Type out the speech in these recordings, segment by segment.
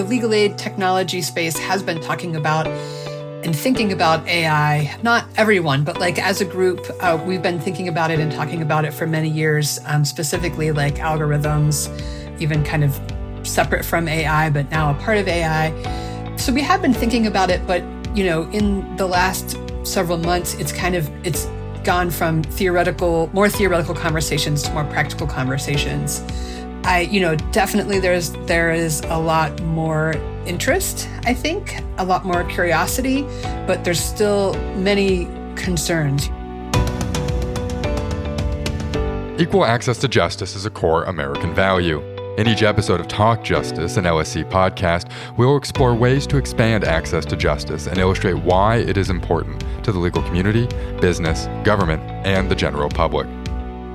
the legal aid technology space has been talking about and thinking about AI. Not everyone, but like as a group, uh, we've been thinking about it and talking about it for many years, um, specifically like algorithms, even kind of separate from AI, but now a part of AI. So we have been thinking about it, but you know, in the last several months, it's kind of it's gone from theoretical, more theoretical conversations to more practical conversations. I, you know, definitely there's there is a lot more interest, I think, a lot more curiosity, but there's still many concerns. Equal access to justice is a core American value. In each episode of Talk Justice, an LSC podcast, we will explore ways to expand access to justice and illustrate why it is important to the legal community, business, government, and the general public.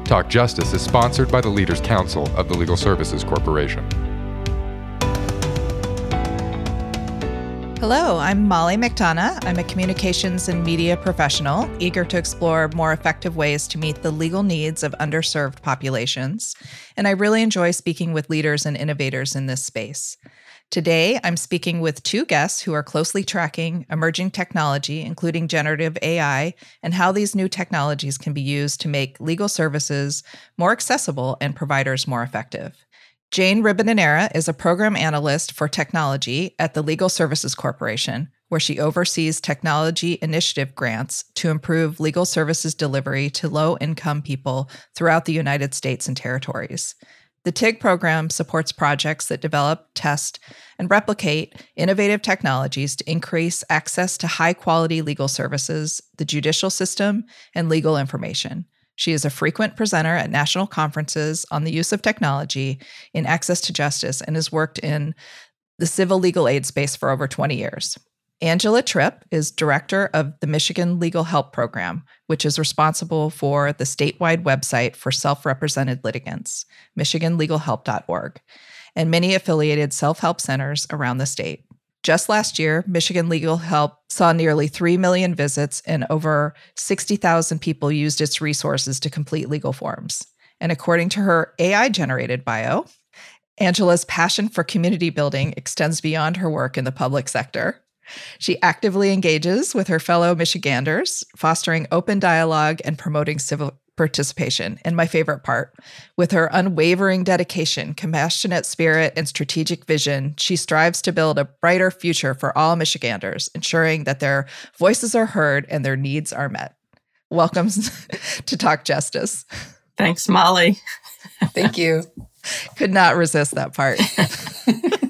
Talk Justice is sponsored by the Leaders Council of the Legal Services Corporation. Hello, I'm Molly McDonough. I'm a communications and media professional, eager to explore more effective ways to meet the legal needs of underserved populations. And I really enjoy speaking with leaders and innovators in this space. Today, I'm speaking with two guests who are closely tracking emerging technology, including generative AI, and how these new technologies can be used to make legal services more accessible and providers more effective. Jane Ribadeneyra is a program analyst for technology at the Legal Services Corporation, where she oversees technology initiative grants to improve legal services delivery to low income people throughout the United States and territories. The TIG program supports projects that develop, test, and replicate innovative technologies to increase access to high quality legal services, the judicial system, and legal information. She is a frequent presenter at national conferences on the use of technology in access to justice and has worked in the civil legal aid space for over 20 years. Angela Tripp is director of the Michigan Legal Help Program, which is responsible for the statewide website for self represented litigants, MichiganLegalHelp.org, and many affiliated self help centers around the state. Just last year, Michigan Legal Help saw nearly 3 million visits and over 60,000 people used its resources to complete legal forms. And according to her AI generated bio, Angela's passion for community building extends beyond her work in the public sector. She actively engages with her fellow Michiganders, fostering open dialogue and promoting civil participation. And my favorite part, with her unwavering dedication, compassionate spirit, and strategic vision, she strives to build a brighter future for all Michiganders, ensuring that their voices are heard and their needs are met. Welcome to Talk Justice. Thanks, Molly. Thank you. Could not resist that part.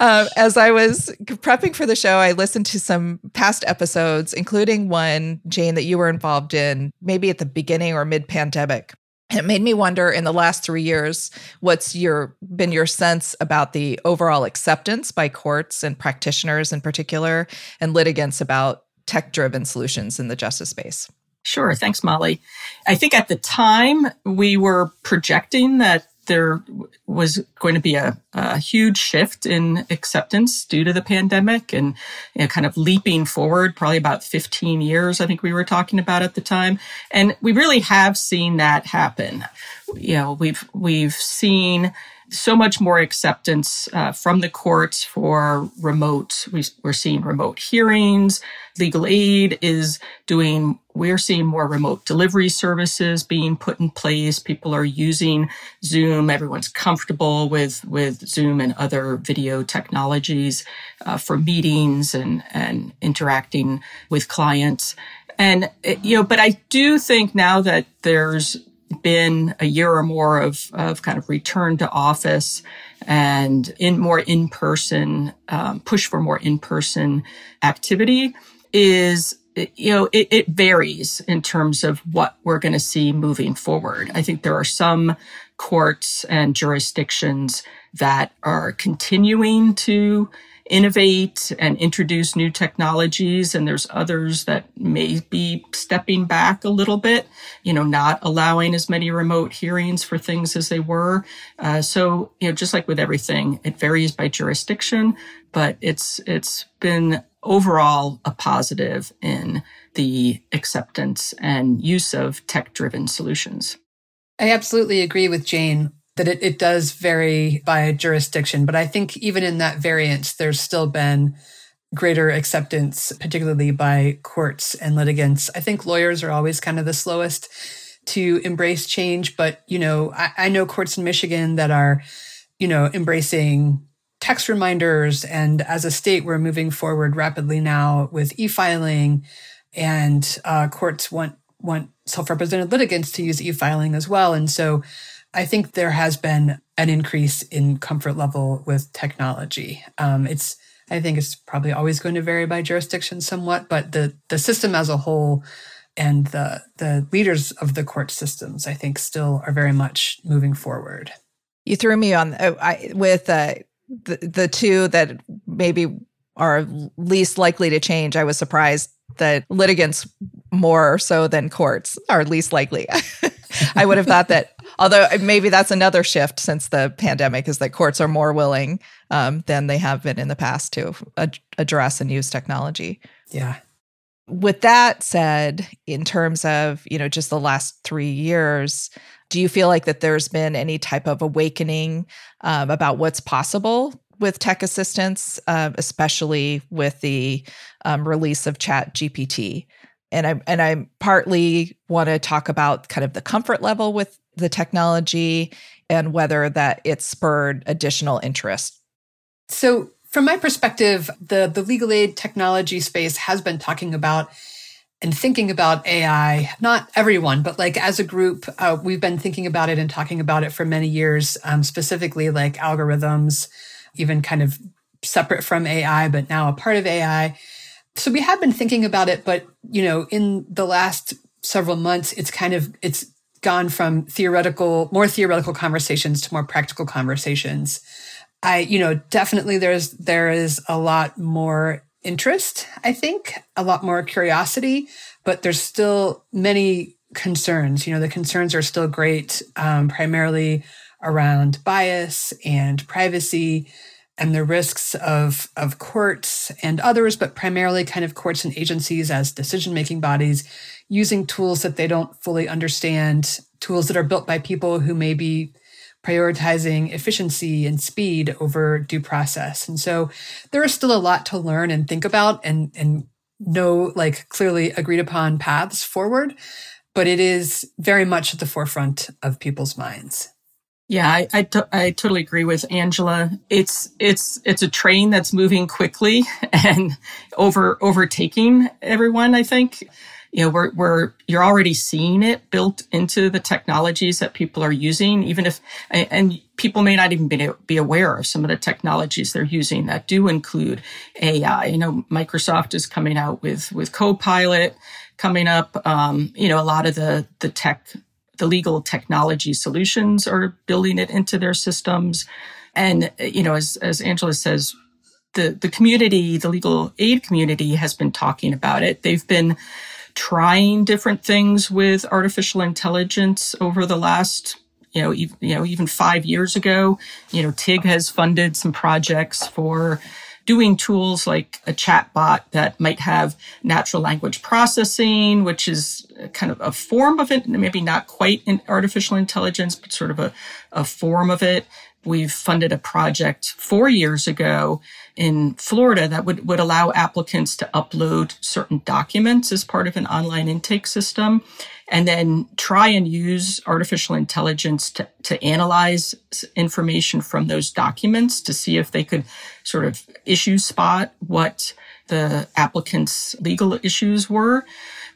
um, as I was prepping for the show, I listened to some past episodes, including one, Jane, that you were involved in, maybe at the beginning or mid pandemic. It made me wonder in the last three years, what's your been your sense about the overall acceptance by courts and practitioners in particular and litigants about tech-driven solutions in the justice space? Sure. Thanks, Molly. I think at the time we were projecting that there was going to be a, a, huge shift in acceptance due to the pandemic and you know, kind of leaping forward, probably about 15 years, I think we were talking about at the time. And we really have seen that happen. You know, we've, we've seen so much more acceptance uh, from the courts for remote. We, are seeing remote hearings. Legal aid is doing, we're seeing more remote delivery services being put in place. People are using Zoom. Everyone's comfortable with, with Zoom and other video technologies uh, for meetings and, and interacting with clients. And, you know, but I do think now that there's been a year or more of, of kind of return to office and in more in-person um, push for more in-person activity is you know it, it varies in terms of what we're going to see moving forward. I think there are some courts and jurisdictions that are continuing to innovate and introduce new technologies. And there's others that may be stepping back a little bit, you know, not allowing as many remote hearings for things as they were. Uh, so, you know, just like with everything, it varies by jurisdiction, but it's, it's been overall a positive in the acceptance and use of tech driven solutions. I absolutely agree with Jane. that it, it does vary by jurisdiction. But I think even in that variance, there's still been greater acceptance, particularly by courts and litigants. I think lawyers are always kind of the slowest to embrace change, but you know, I, I know courts in Michigan that are, you know, embracing text reminders. And as a state, we're moving forward rapidly now with e-filing, and uh, courts want want self-represented litigants to use e-filing as well. And so, I think there has been an increase in comfort level with technology. Um, it's I think it's probably always going to vary by jurisdiction somewhat, but the the system as a whole and the the leaders of the court systems, I think, still are very much moving forward. You threw me on uh, I, with uh, the the two that maybe are least likely to change. I was surprised that litigants more so than courts are least likely. I would have thought that, although maybe that's another shift since the pandemic, is that courts are more willing um, than they have been in the past to ad- address and use technology. Yeah. With that said, in terms of you know just the last three years, do you feel like that there's been any type of awakening um, about what's possible with tech assistance, uh, especially with the um, release of Chat GPT? and I and I partly want to talk about kind of the comfort level with the technology and whether that it spurred additional interest. So, from my perspective, the the legal aid technology space has been talking about and thinking about AI. Not everyone, but like as a group, uh, we've been thinking about it and talking about it for many years. Um, specifically, like algorithms, even kind of separate from AI, but now a part of AI so we have been thinking about it, but you know, in the last several months, it's kind of it's gone from theoretical, more theoretical conversations to more practical conversations. I, you know, definitely there's there is a lot more interest, I think, a lot more curiosity, but there's still many concerns. You know, the concerns are still great, um, primarily around bias and privacy and the risks of, of courts and others, but primarily kind of courts and agencies as decision making bodies using tools that they don't fully understand, tools that are built by people who may be prioritizing efficiency and speed over due process. And so there is still a lot to learn and think about and, and no like clearly agreed upon paths forward, but it is very much at the forefront of people's minds. Yeah, I, I, I, totally agree with Angela. It's it's it's a train that's moving quickly and over overtaking everyone. I think you know we're we're you're already seeing it built into the technologies that people are using, even if and people may not even be, be aware of some of the technologies they're using that do include AI. You know, Microsoft is coming out with with Copilot coming up. Um, you know, a lot of the the tech the legal technology solutions are building it into their systems. And, you know, as, as Angela says, the, the community, the legal aid community has been talking about it. They've been trying different things with artificial intelligence over the last you know, even, you know, even five years ago, you know, TIG has funded some projects for doing tools like a chat bot that might have natural language processing, which is kind of a form of it, maybe not quite in artificial intelligence, but sort of a, a form of it. We've funded a project four years ago in Florida that would, would allow applicants to upload certain documents as part of an online intake system and then try and use artificial intelligence to, to analyze information from those documents to see if they could sort of issue spot what the applicant's legal issues were.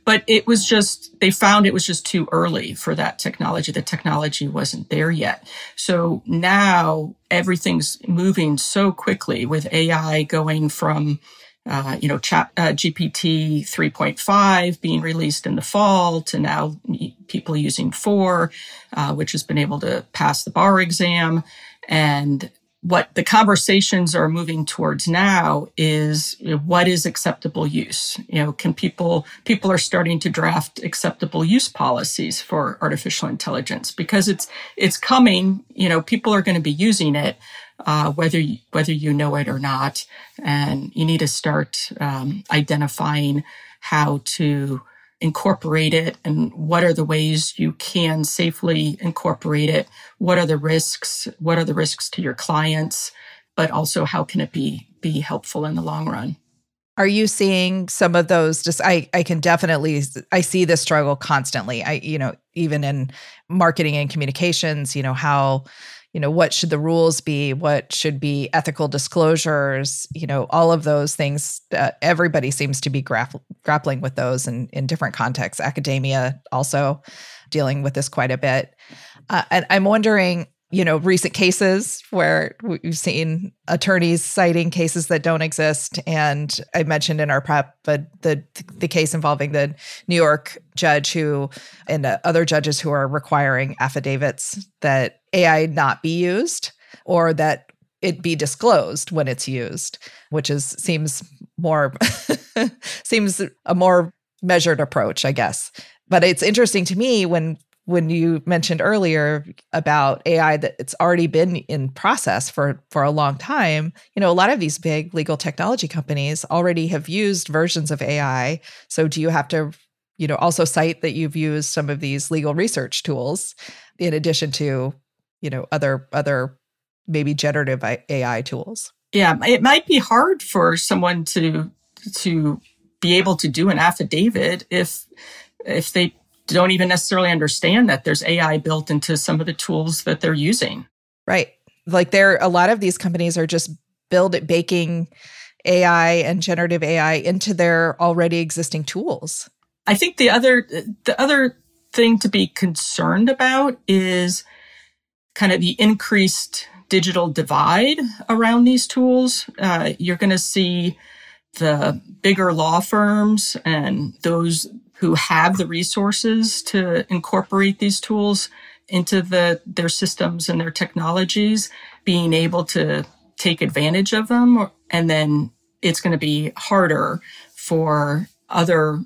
But it was just, they found it was just too early for that technology. The technology wasn't there yet. So now everything's moving so quickly with AI going from uh, you know, chat, uh, GPT 3.5 being released in the fall to now people using four, uh, which has been able to pass the bar exam. And what the conversations are moving towards now is you know, what is acceptable use you know can people people are starting to draft acceptable use policies for artificial intelligence because it's it's coming you know people are going to be using it uh, whether you, whether you know it or not, and you need to start um, identifying how to incorporate it and what are the ways you can safely incorporate it? What are the risks? What are the risks to your clients? But also how can it be be helpful in the long run? Are you seeing some of those just I I can definitely I see this struggle constantly. I you know even in marketing and communications, you know how you know what should the rules be? What should be ethical disclosures? You know all of those things uh, everybody seems to be grapp- grappling with those in, in different contexts. Academia also dealing with this quite a bit. Uh, and i'm wondering you know recent cases where we've seen attorneys citing cases that don't exist. And i mentioned in our prep but the the case involving the new york judge who and uh, other judges who are requiring affidavits that ai not be used or that it be disclosed when it's used which is seems more seems a more measured approach i guess. But it's interesting to me when when you mentioned earlier about AI that it's already been in process for for a long time, you know, a lot of these big legal technology companies already have used versions of AI. So do you have to, you know, also cite that you've used some of these legal research tools in addition to, you know, other other maybe generative AI tools? Yeah, it might be hard for someone to to be able to do an affidavit if if they don't even necessarily understand that there's AI built into some of the tools that they're using. Right. Like there a lot of these companies are just build it baking AI and generative AI into their already existing tools. I think the other the other thing to be concerned about is kind of the increased digital divide around these tools. Uh, you're going to see the bigger law firms and those who have the resources to incorporate these tools into the their systems and their technologies being able to take advantage of them and then it's going to be harder for other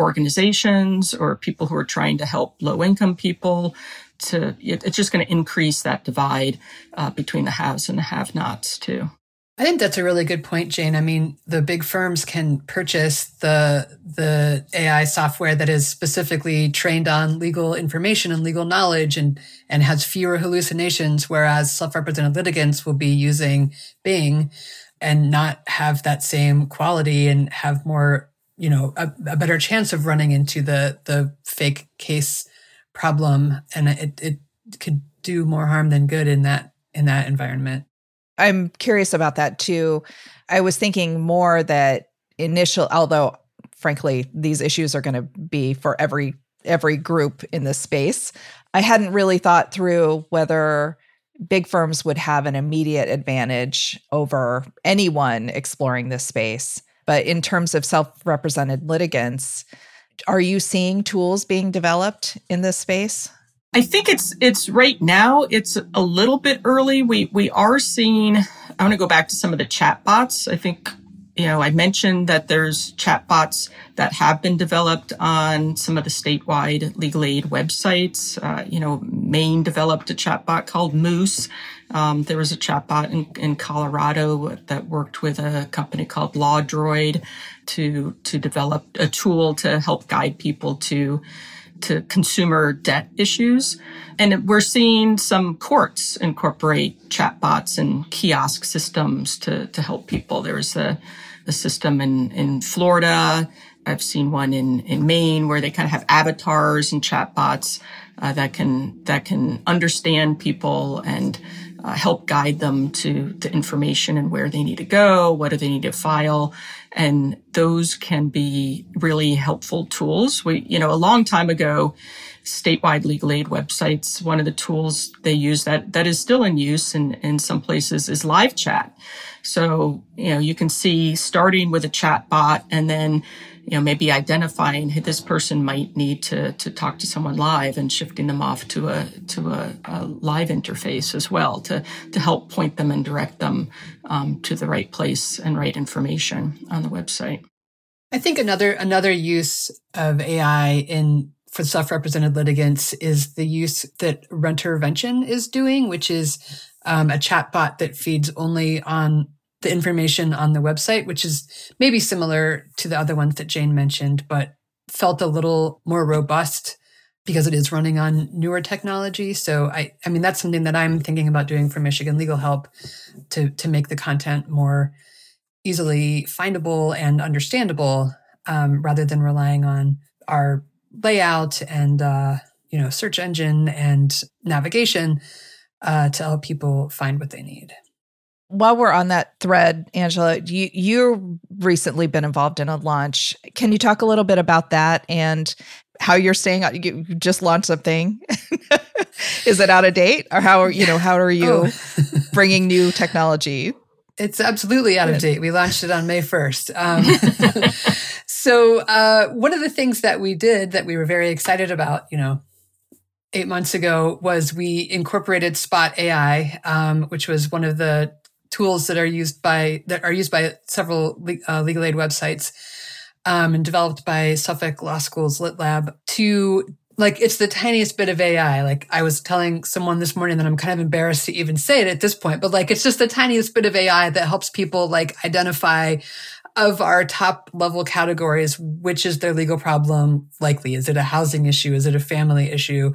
organizations or people who are trying to help low income people to it's just going to increase that divide uh, between the haves and the have nots too I think that's a really good point, Jane. I mean, the big firms can purchase the the AI software that is specifically trained on legal information and legal knowledge and and has fewer hallucinations, whereas self-represented litigants will be using Bing and not have that same quality and have more, you know, a, a better chance of running into the the fake case problem. And it it could do more harm than good in that in that environment. I'm curious about that too. I was thinking more that initial, although frankly, these issues are going to be for every every group in this space. I hadn't really thought through whether big firms would have an immediate advantage over anyone exploring this space. But in terms of self-represented litigants, are you seeing tools being developed in this space? I think it's it's right now it's a little bit early. We we are seeing I want to go back to some of the chat bots. I think you know, I mentioned that there's chatbots that have been developed on some of the statewide legal aid websites. Uh, you know, Maine developed a chatbot called Moose. Um, there was a chatbot in, in Colorado that worked with a company called LawDroid to to develop a tool to help guide people to to consumer debt issues. And we're seeing some courts incorporate chatbots and kiosk systems to, to help people. There's a, a system in, in Florida. I've seen one in, in Maine where they kind of have avatars and chatbots uh, that can that can understand people and uh, help guide them to the information and where they need to go, what do they need to file. And those can be really helpful tools. We, you know, a long time ago, statewide legal aid websites, one of the tools they use that, that is still in use in, in some places is live chat. So, you know, you can see starting with a chat bot and then you know, maybe identifying hey, this person might need to to talk to someone live and shifting them off to a to a, a live interface as well to to help point them and direct them um, to the right place and right information on the website. I think another another use of AI in for self-represented litigants is the use that Rentervention is doing, which is um, a chatbot that feeds only on the information on the website, which is maybe similar to the other ones that Jane mentioned, but felt a little more robust because it is running on newer technology. So I, I mean, that's something that I'm thinking about doing for Michigan Legal Help to to make the content more easily findable and understandable, um, rather than relying on our layout and uh, you know search engine and navigation uh, to help people find what they need. While we're on that thread, Angela, you you recently been involved in a launch. Can you talk a little bit about that and how you're staying You just launched something. Is it out of date, or how are you know how are you oh. bringing new technology? It's absolutely out of date. We launched it on May 1st. Um, so, uh, one of the things that we did that we were very excited about, you know, eight months ago was we incorporated Spot AI, um, which was one of the tools that are used by that are used by several uh, legal aid websites um, and developed by Suffolk Law School's Lit Lab to like it's the tiniest bit of AI. Like I was telling someone this morning that I'm kind of embarrassed to even say it at this point, but like it's just the tiniest bit of AI that helps people like identify of our top level categories, which is their legal problem likely? Is it a housing issue? Is it a family issue?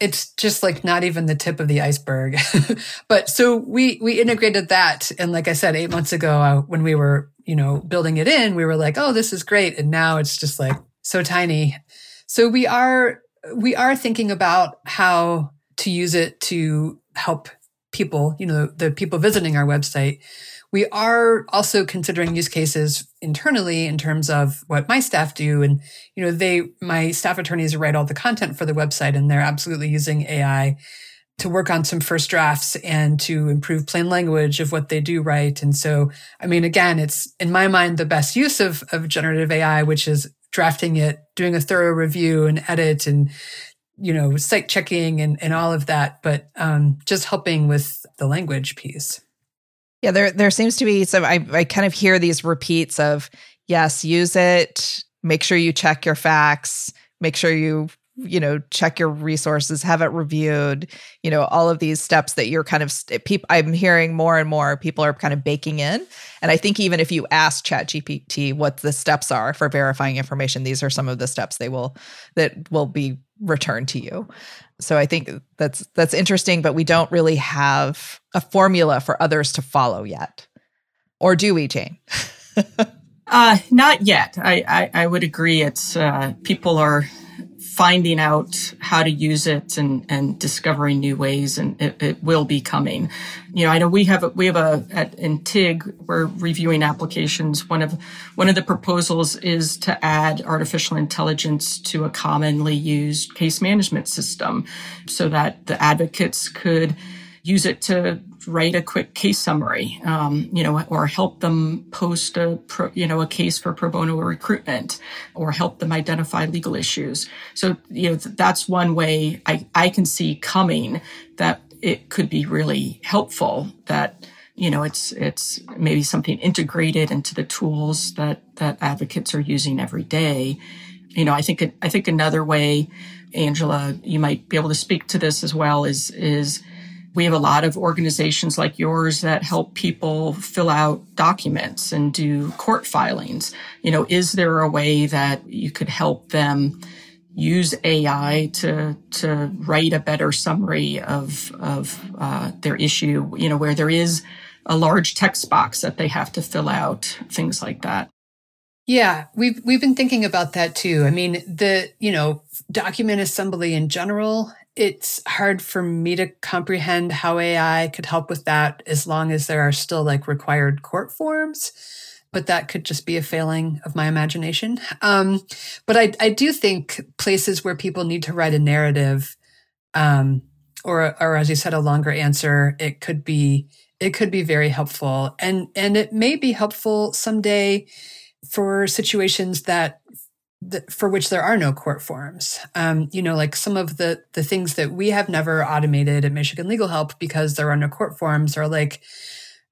It's just like not even the tip of the iceberg. but so we, we integrated that. And like I said, eight months ago, uh, when we were, you know, building it in, we were like, oh, this is great. And now it's just like so tiny. So we are we are thinking about how to use it to help people, you know, the people visiting our website. We are also considering use cases internally in terms of what my staff do. And, you know, they, my staff attorneys write all the content for the website and they're absolutely using AI to work on some first drafts and to improve plain language of what they do right. And so, I mean, again, it's in my mind the best use of, of generative AI, which is drafting it, doing a thorough review and edit and, you know, cite checking and, and all of that, but um, just helping with the language piece. Yeah, there there seems to be some I, I kind of hear these repeats of yes, use it, make sure you check your facts, make sure you you know check your resources have it reviewed. You know all of these steps that you're kind of eh, people i'm hearing more and more people are kind of baking in. And i think even if you ask chat gpt what the steps are for verifying information these are some of the steps they will that will be returned to you. So i think that's that's interesting but we don't really have a formula for others to follow yet. Or do we jane? Uh not yet. I i, I would agree it's uh people are finding out how to use it and, and discovering new ways and it, it will be coming. You know, I know we have a, we have a, at, in TIG, we're reviewing applications. One of, one of the proposals is to add artificial intelligence to a commonly used case management system so that the advocates could use it to write a quick case summary, um, you know, or help them post a, pro, you know, a case for pro bono recruitment, or help them identify legal issues. So, you know, that's one way I, I can see coming that it could be really helpful. That you know, it's it's maybe something integrated into the tools that that advocates are using every day. You know, I think I think another way, Angela, you might be able to speak to this as well. Is is we have a lot of organizations like yours that help people fill out documents and do court filings. You know, is there a way that you could help them use AI to to write a better summary of of uh, their issue? You know, where there is a large text box that they have to fill out, things like that. Yeah, we've we've been thinking about that too. I mean, the you know document assembly in general it's hard for me to comprehend how AI could help with that as long as there are still like required court forms. But that could just be a failing of my imagination. Um, but I, I do think places where people need to write a narrative, um, or, or as you said, a longer answer, it could be, it could be very helpful. And, and it may be helpful someday for situations that for which there are no court forms. Um, you know, like some of the the things that we have never automated at Michigan Legal Help because there are no court forms are like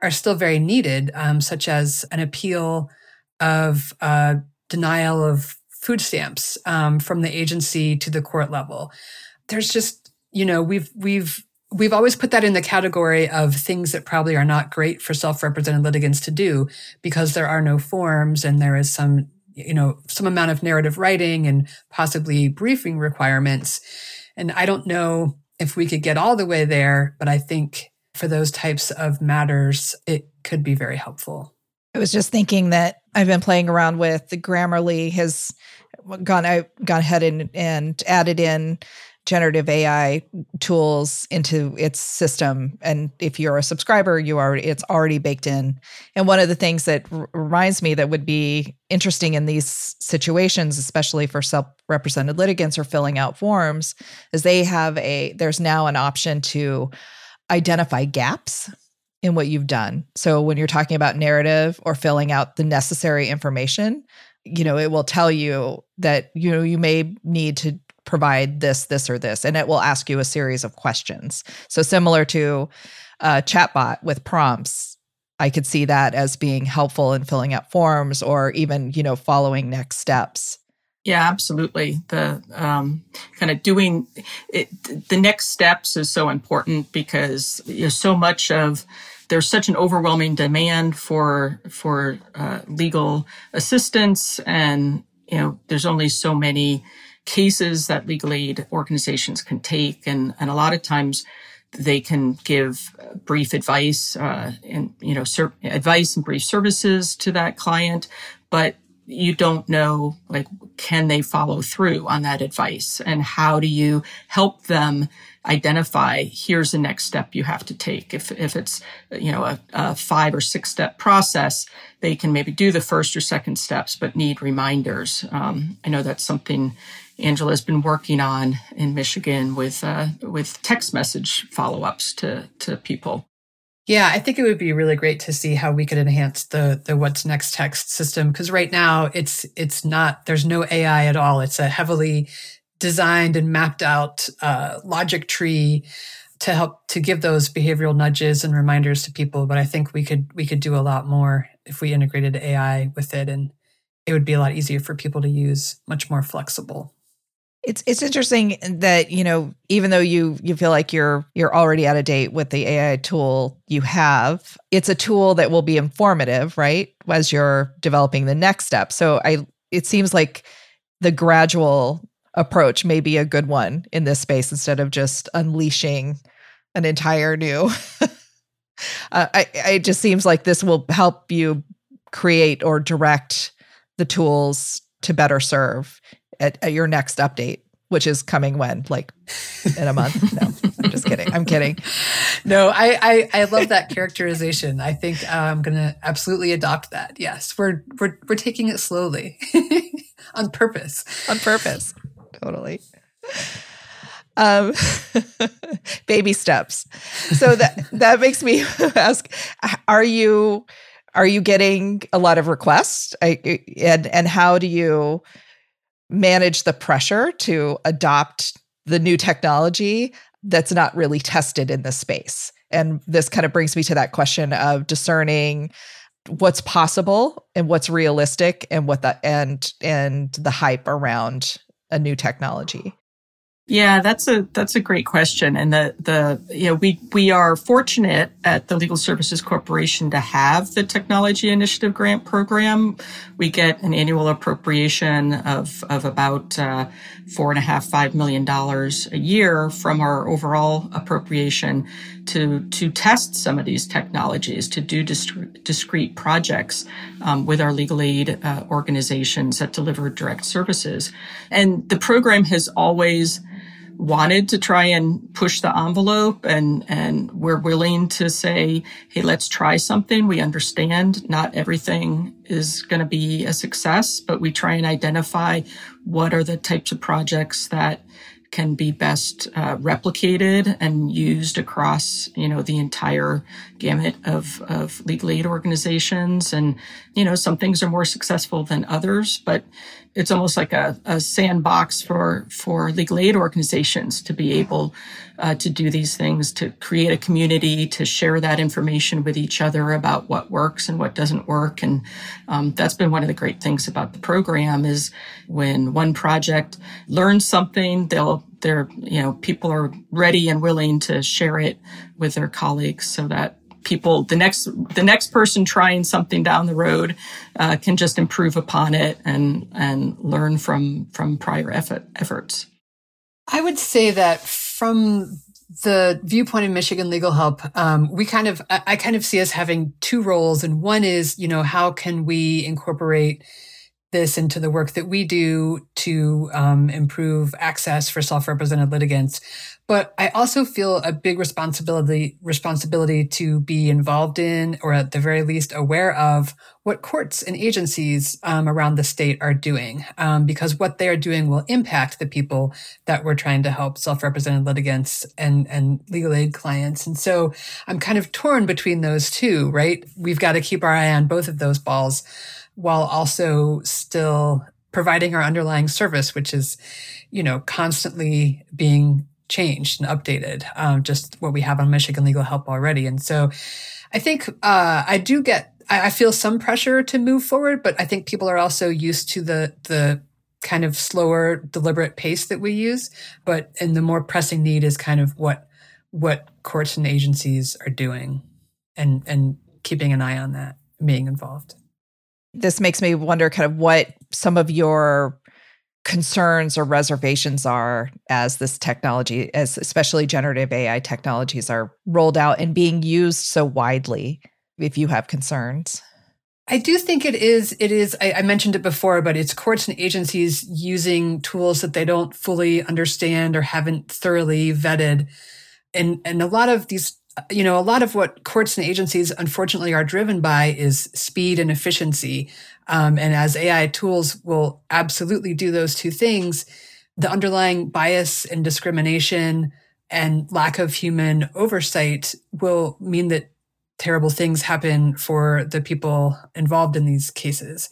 are still very needed, um, such as an appeal of uh, denial of food stamps um, from the agency to the court level. There's just you know we've we've we've always put that in the category of things that probably are not great for self-represented litigants to do because there are no forms and there is some you know, some amount of narrative writing and possibly briefing requirements. And I don't know if we could get all the way there, but I think for those types of matters, it could be very helpful. I was just thinking that I've been playing around with the Grammarly has gone I gone ahead and, and added in generative AI tools into its system. And if you're a subscriber, you are it's already baked in. And one of the things that r- reminds me that would be interesting in these situations, especially for self-represented litigants or filling out forms, is they have a there's now an option to identify gaps in what you've done. So when you're talking about narrative or filling out the necessary information, you know, it will tell you that you know you may need to provide this, this, or this, and it will ask you a series of questions. So similar to a chatbot with prompts, I could see that as being helpful in filling out forms or even you know following next steps. Yeah, absolutely. The um, kind of doing it, the next steps is so important because you know, so much of there's such an overwhelming demand for for uh, legal assistance, and you know there's only so many cases that legal aid organizations can take, and and a lot of times they can give brief advice uh, and you know ser- advice and brief services to that client, but you don't know like can they follow through on that advice? And how do you help them identify here's the next step you have to take? If if it's you know a, a, five or six step process they can maybe do the first or second steps but need reminders. Um, i know that's something angela's been working on in michigan with uh, with text message follow-ups to to people yeah, I think it would be really great to see how we could enhance the the what's next text system because right now it's it's not there's no AI at all. It's a heavily designed and mapped out uh, logic tree to help to give those behavioral nudges and reminders to people. But I think we could we could do a lot more if we integrated AI with it, and it would be a lot easier for people to use, much more flexible. It's it's interesting that you know even though you you feel like you're you're already out of date with the AI tool you have, it's a tool that will be informative, right? As you're developing the next step. So I it seems like the gradual approach may be a good one in this space instead of just unleashing an entire new. uh, I it just seems like this will help you create or direct the tools to better serve at, at your next update which is coming when? Like in a month? No i'm just kidding. I'm kidding. No I, I i love that characterization. I think uh, i'm gonna absolutely adopt that. Yes we're we're, we're taking it slowly on purpose. On purpose. Totally. Um baby steps. So that that makes me ask are you are you getting a lot of requests? I, and and how do you manage the pressure to adopt the new technology that's not really tested in the space. And this kind of brings me to that question of discerning what's possible and what's realistic and what the and and the hype around a new technology. Yeah, that's a that's a great question, and the the you know we we are fortunate at the Legal Services Corporation to have the Technology Initiative Grant Program. We get an annual appropriation of of about uh, four and a half five million dollars a year from our overall appropriation to to test some of these technologies, to do discrete, discrete projects um, with our legal aid uh, organizations that deliver direct services, and the program has always wanted to try and push the envelope and and we're willing to say hey let's try something. We understand not everything is going to be a success but we try and identify what are the types of projects that can be best uh, replicated and used across you know the entire gamut of, of legal aid organizations. And you know some things are more successful than others but it's almost like a, a sandbox for for legal aid organizations to be able uh, to do these things, to create a community, to share that information with each other about what works and what doesn't work. And um, that's been one of the great things about the program is when one project learns something, they'll they're you know people are ready and willing to share it with their colleagues so that people the next the next person trying something down the road uh, can just improve upon it and and learn from from prior effort, efforts. I would say that from the viewpoint of Michigan Legal Help, um, we kind of I, I kind of see us having two roles, and one is you know how can we incorporate this into the work that we do to um, improve access for self-represented litigants. But I also feel a big responsibility responsibility to be involved in, or at the very least, aware of what courts and agencies um, around the state are doing, um, because what they are doing will impact the people that we're trying to help, self-represented litigants and and legal aid clients. And so I'm kind of torn between those two. Right? We've got to keep our eye on both of those balls while also still providing our underlying service, which is, you know, constantly being changed and updated, um, just what we have on Michigan Legal Help already. And so I think uh, I do get, I, I feel some pressure to move forward, but I think people are also used to the, the, kind of slower deliberate pace that we use but and the more pressing need is kind of what what courts and agencies are doing and and keeping an eye on that being involved this makes me wonder kind of what some of your concerns or reservations are as this technology as especially generative AI technologies are rolled out and being used so widely if you have concerns I do think it is. It is. I, I, mentioned it before, but it's courts and agencies using tools that they don't fully understand or haven't thoroughly vetted, and and a lot of these you know, a lot of what courts and agencies unfortunately are driven by is speed and efficiency. Um, and as AI tools will absolutely do those two things, the underlying bias and discrimination and lack of human oversight will mean that terrible things happen for the people involved in these cases.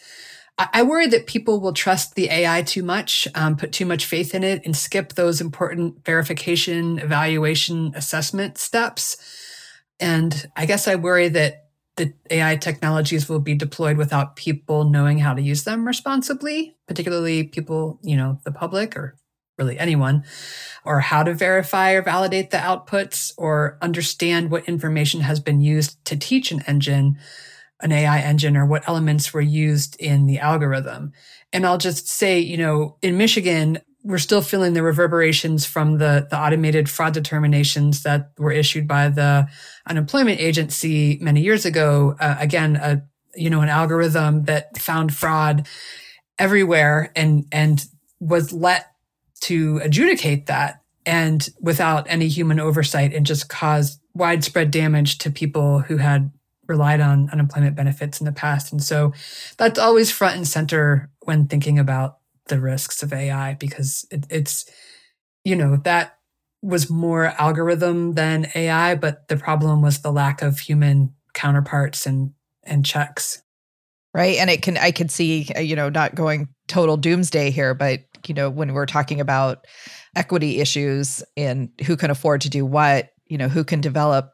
I worry that people will trust the AI too much, um, put too much faith in it, and skip those important verification, evaluation, assessment steps. And I guess I worry that the AI technologies will be deployed without people knowing how to use them responsibly, particularly people, you know, the public or really anyone, or how to verify or validate the outputs or understand what information has been used to teach an engine an AI engine or what elements were used in the algorithm. And I'll just say, you know, in Michigan, we're still feeling the reverberations from the, the automated fraud determinations that were issued by the unemployment agency many years ago. Uh, again, a, you know, an algorithm that found fraud everywhere and, and was let to adjudicate that and without any human oversight and just caused widespread damage to people who had relied on unemployment benefits in the past. And so that's always front and center when thinking about the risks of AI because it, it's, you know, that was more algorithm than AI, but the problem was the lack of human counterparts and and checks. Right. And it can I could see, uh, you know, not going total doomsday here, but you know, when we're talking about equity issues and who can afford to do what, you know, who can develop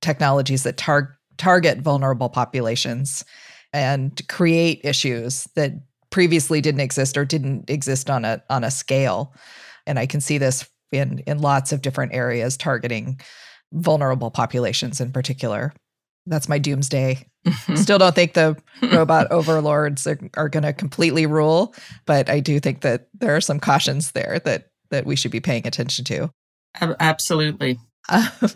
technologies that target target vulnerable populations and create issues that previously didn't exist or didn't exist on a on a scale. And I can see this in in lots of different areas targeting vulnerable populations in particular. That's my doomsday. Mm-hmm. Still don't think the robot overlords are, are going to completely rule, but I do think that there are some cautions there that that we should be paying attention to. Absolutely. Uh,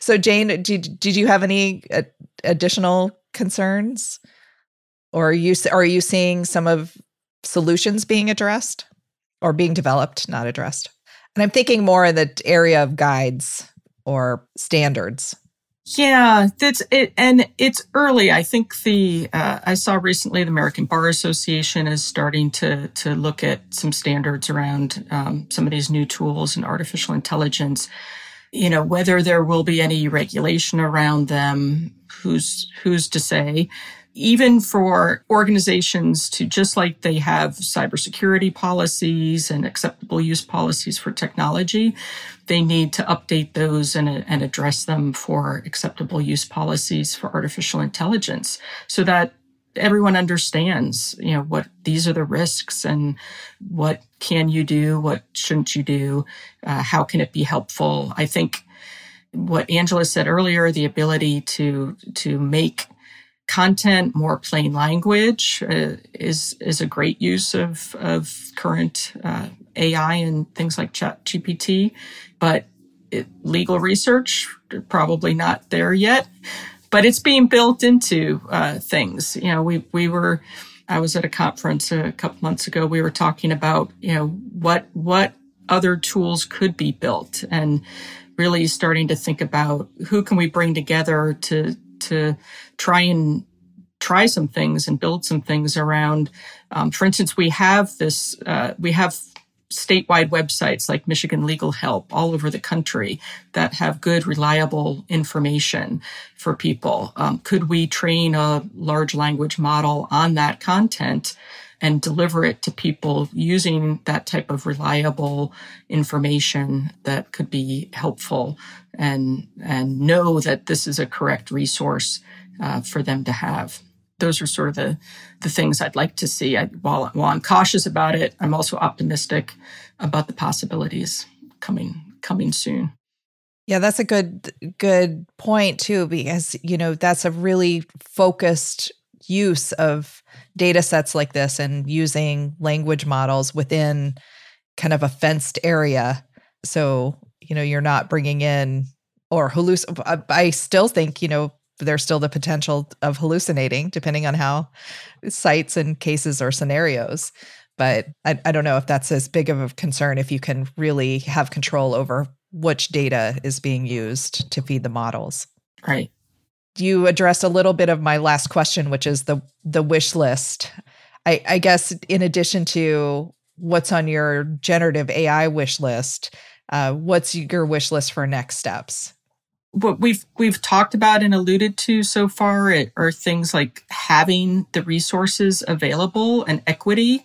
so, Jane, did did you have any uh, additional concerns, or are you are you seeing some of solutions being addressed or being developed, not addressed? And I'm thinking more in the area of guides or standards. Yeah, that's it, and it's early. I think the uh, I saw recently the American Bar Association is starting to to look at some standards around um, some of these new tools and artificial intelligence you know whether there will be any regulation around them who's who's to say. Even for organizations to just like they have cybersecurity policies and acceptable use policies for technology, they need to update those and, and address them for acceptable use policies for artificial intelligence. So that everyone understands, you know, what these are the risks and what can you do, what shouldn't you do, uh, how can it be helpful. I think what Angela said earlier, the ability to to make content more plain language uh, is is a great use of of current uh, AI and things like Chat GPT, but it, legal research probably not there yet. But it's being built into uh, things. You know, we we were. I was at a conference a couple months ago. We were talking about you know what what other tools could be built and really starting to think about who can we bring together to to try and try some things and build some things around. Um, for instance, we have this uh, we have statewide websites like Michigan Legal Help all over the country that have good, reliable information for people. Um, could we train a large language model on that content and deliver it to people using that type of reliable information that could be helpful and and know that this is a correct resource uh, for them to have those are sort of the the things I'd like to see. I, while while I'm cautious about it, I'm also optimistic about the possibilities coming coming soon. Yeah, that's a good good point too because you know that's a really focused use of data sets like this and using language models within kind of a fenced area. So, you know, you're not bringing in or halluc I still think, you know, there's still the potential of hallucinating depending on how sites and cases or scenarios. But I, I don't know if that's as big of a concern if you can really have control over which data is being used to feed the models. Right you addressed a little bit of my last question, which is the the wish list. I, I guess in addition to what's on your generative AI wish list, uh, what's your wish list for next steps? What we've we've talked about and alluded to so far are things like having the resources available and equity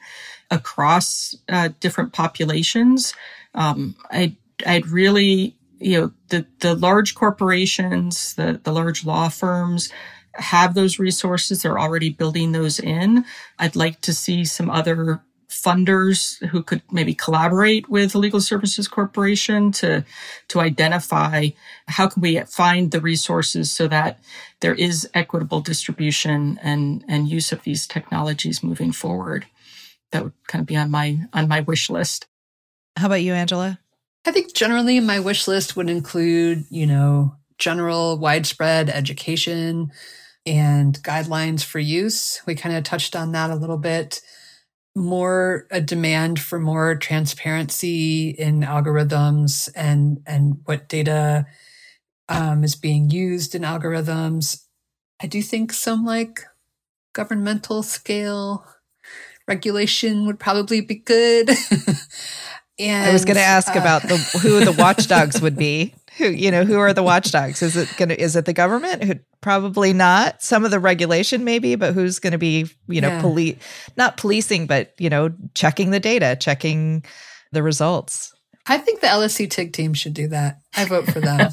across uh, different populations. Um, I I'd really you know the the large corporations the the large law firms have those resources they're already building those in i'd like to see some other funders who could maybe collaborate with the legal services corporation to to identify how can we find the resources so that there is equitable distribution and and use of these technologies moving forward that would kind of be on my on my wish list how about you angela I think generally my wish list would include, you know, general widespread education and guidelines for use. We kind of touched on that a little bit. More a demand for more transparency in algorithms and and what data um, is being used in algorithms. I do think some like governmental scale regulation would probably be good. And I was going to ask uh, about the who the watchdogs would be. Who you know who are the watchdogs? Is it going to is it the government? Who probably not. Some of the regulation maybe, but who's going to be you know yeah. police not policing, but you know checking the data, checking the results. I think the LSC TIG team should do that. I vote for them.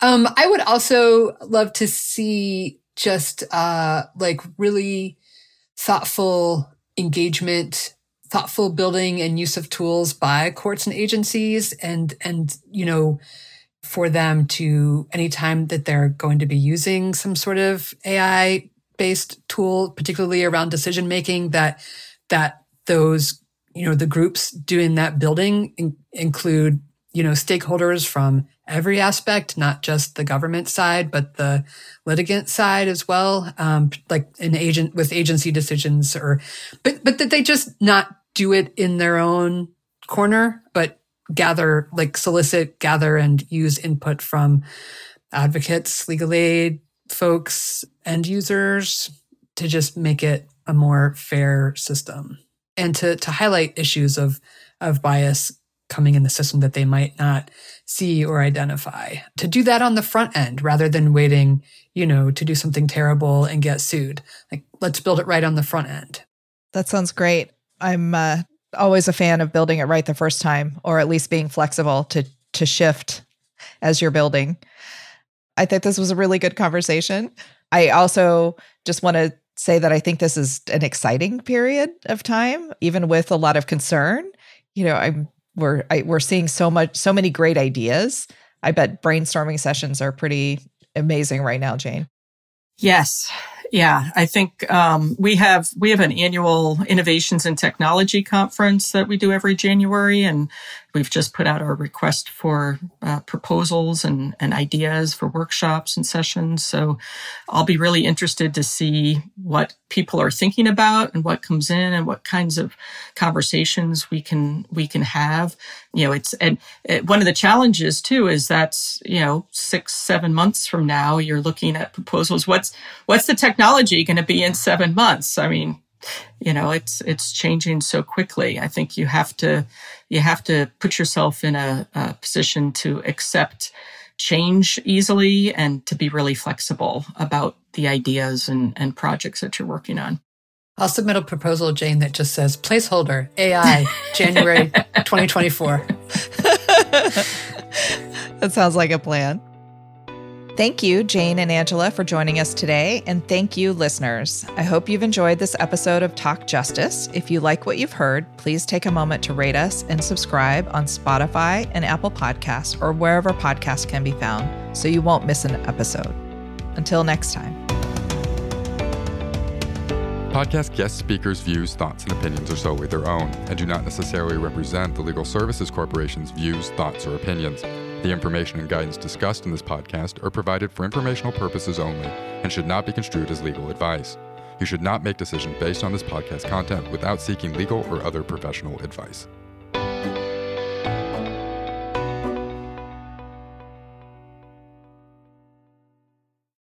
um, I would also love to see just uh, like really thoughtful engagement thoughtful building and use of tools by courts and agencies and and you know for them to anytime that they're going to be using some sort of AI based tool particularly around decision making that that those you know the groups doing that building in, include you know stakeholders from every aspect not just the government side but the litigant side as well um, like an agent with agency decisions or but but that they just not do it in their own corner, but gather, like solicit, gather, and use input from advocates, legal aid folks, end users to just make it a more fair system and to, to highlight issues of, of bias coming in the system that they might not see or identify. To do that on the front end rather than waiting, you know, to do something terrible and get sued. Like, let's build it right on the front end. That sounds great. I'm uh, always a fan of building it right the first time, or at least being flexible to to shift as you're building. I think this was a really good conversation. I also just want to say that I think this is an exciting period of time, even with a lot of concern. You know, I'm we're I, we're seeing so much so many great ideas. I bet brainstorming sessions are pretty amazing right now, Jane. Yes. Yeah, I think um, we have we have an annual innovations and technology conference that we do every January, and We've just put out our request for uh, proposals and, and ideas for workshops and sessions. So I'll be really interested to see what people are thinking about and what comes in and what kinds of conversations we can we can have. You know, it's and it, one of the challenges too is that's you know six seven months from now you're looking at proposals. What's what's the technology going to be in seven months? I mean, you know it's it's changing so quickly. I think you have to you have to put yourself in a, a, position to accept change easily and to be really flexible about the ideas and, and projects that you're working on. I'll submit a proposal jane that just says placeholder ai january 2024 that sounds like a plan Thank you, Jane and Angela, for joining us today. And thank you, listeners. I hope you've enjoyed this episode of Talk Justice. If you like what you've heard, please take a moment to rate us and subscribe on Spotify and Apple Podcasts or wherever podcasts can be found so you won't miss an episode. Until next time. Podcast guest speakers' views, thoughts, and opinions are solely their own and do not necessarily represent the Legal Services Corporation's views, thoughts, or opinions. The information and guidance discussed in this podcast are provided for informational purposes only and should not be construed as legal advice. You should not make decisions based on this podcast content without seeking legal or other professional advice.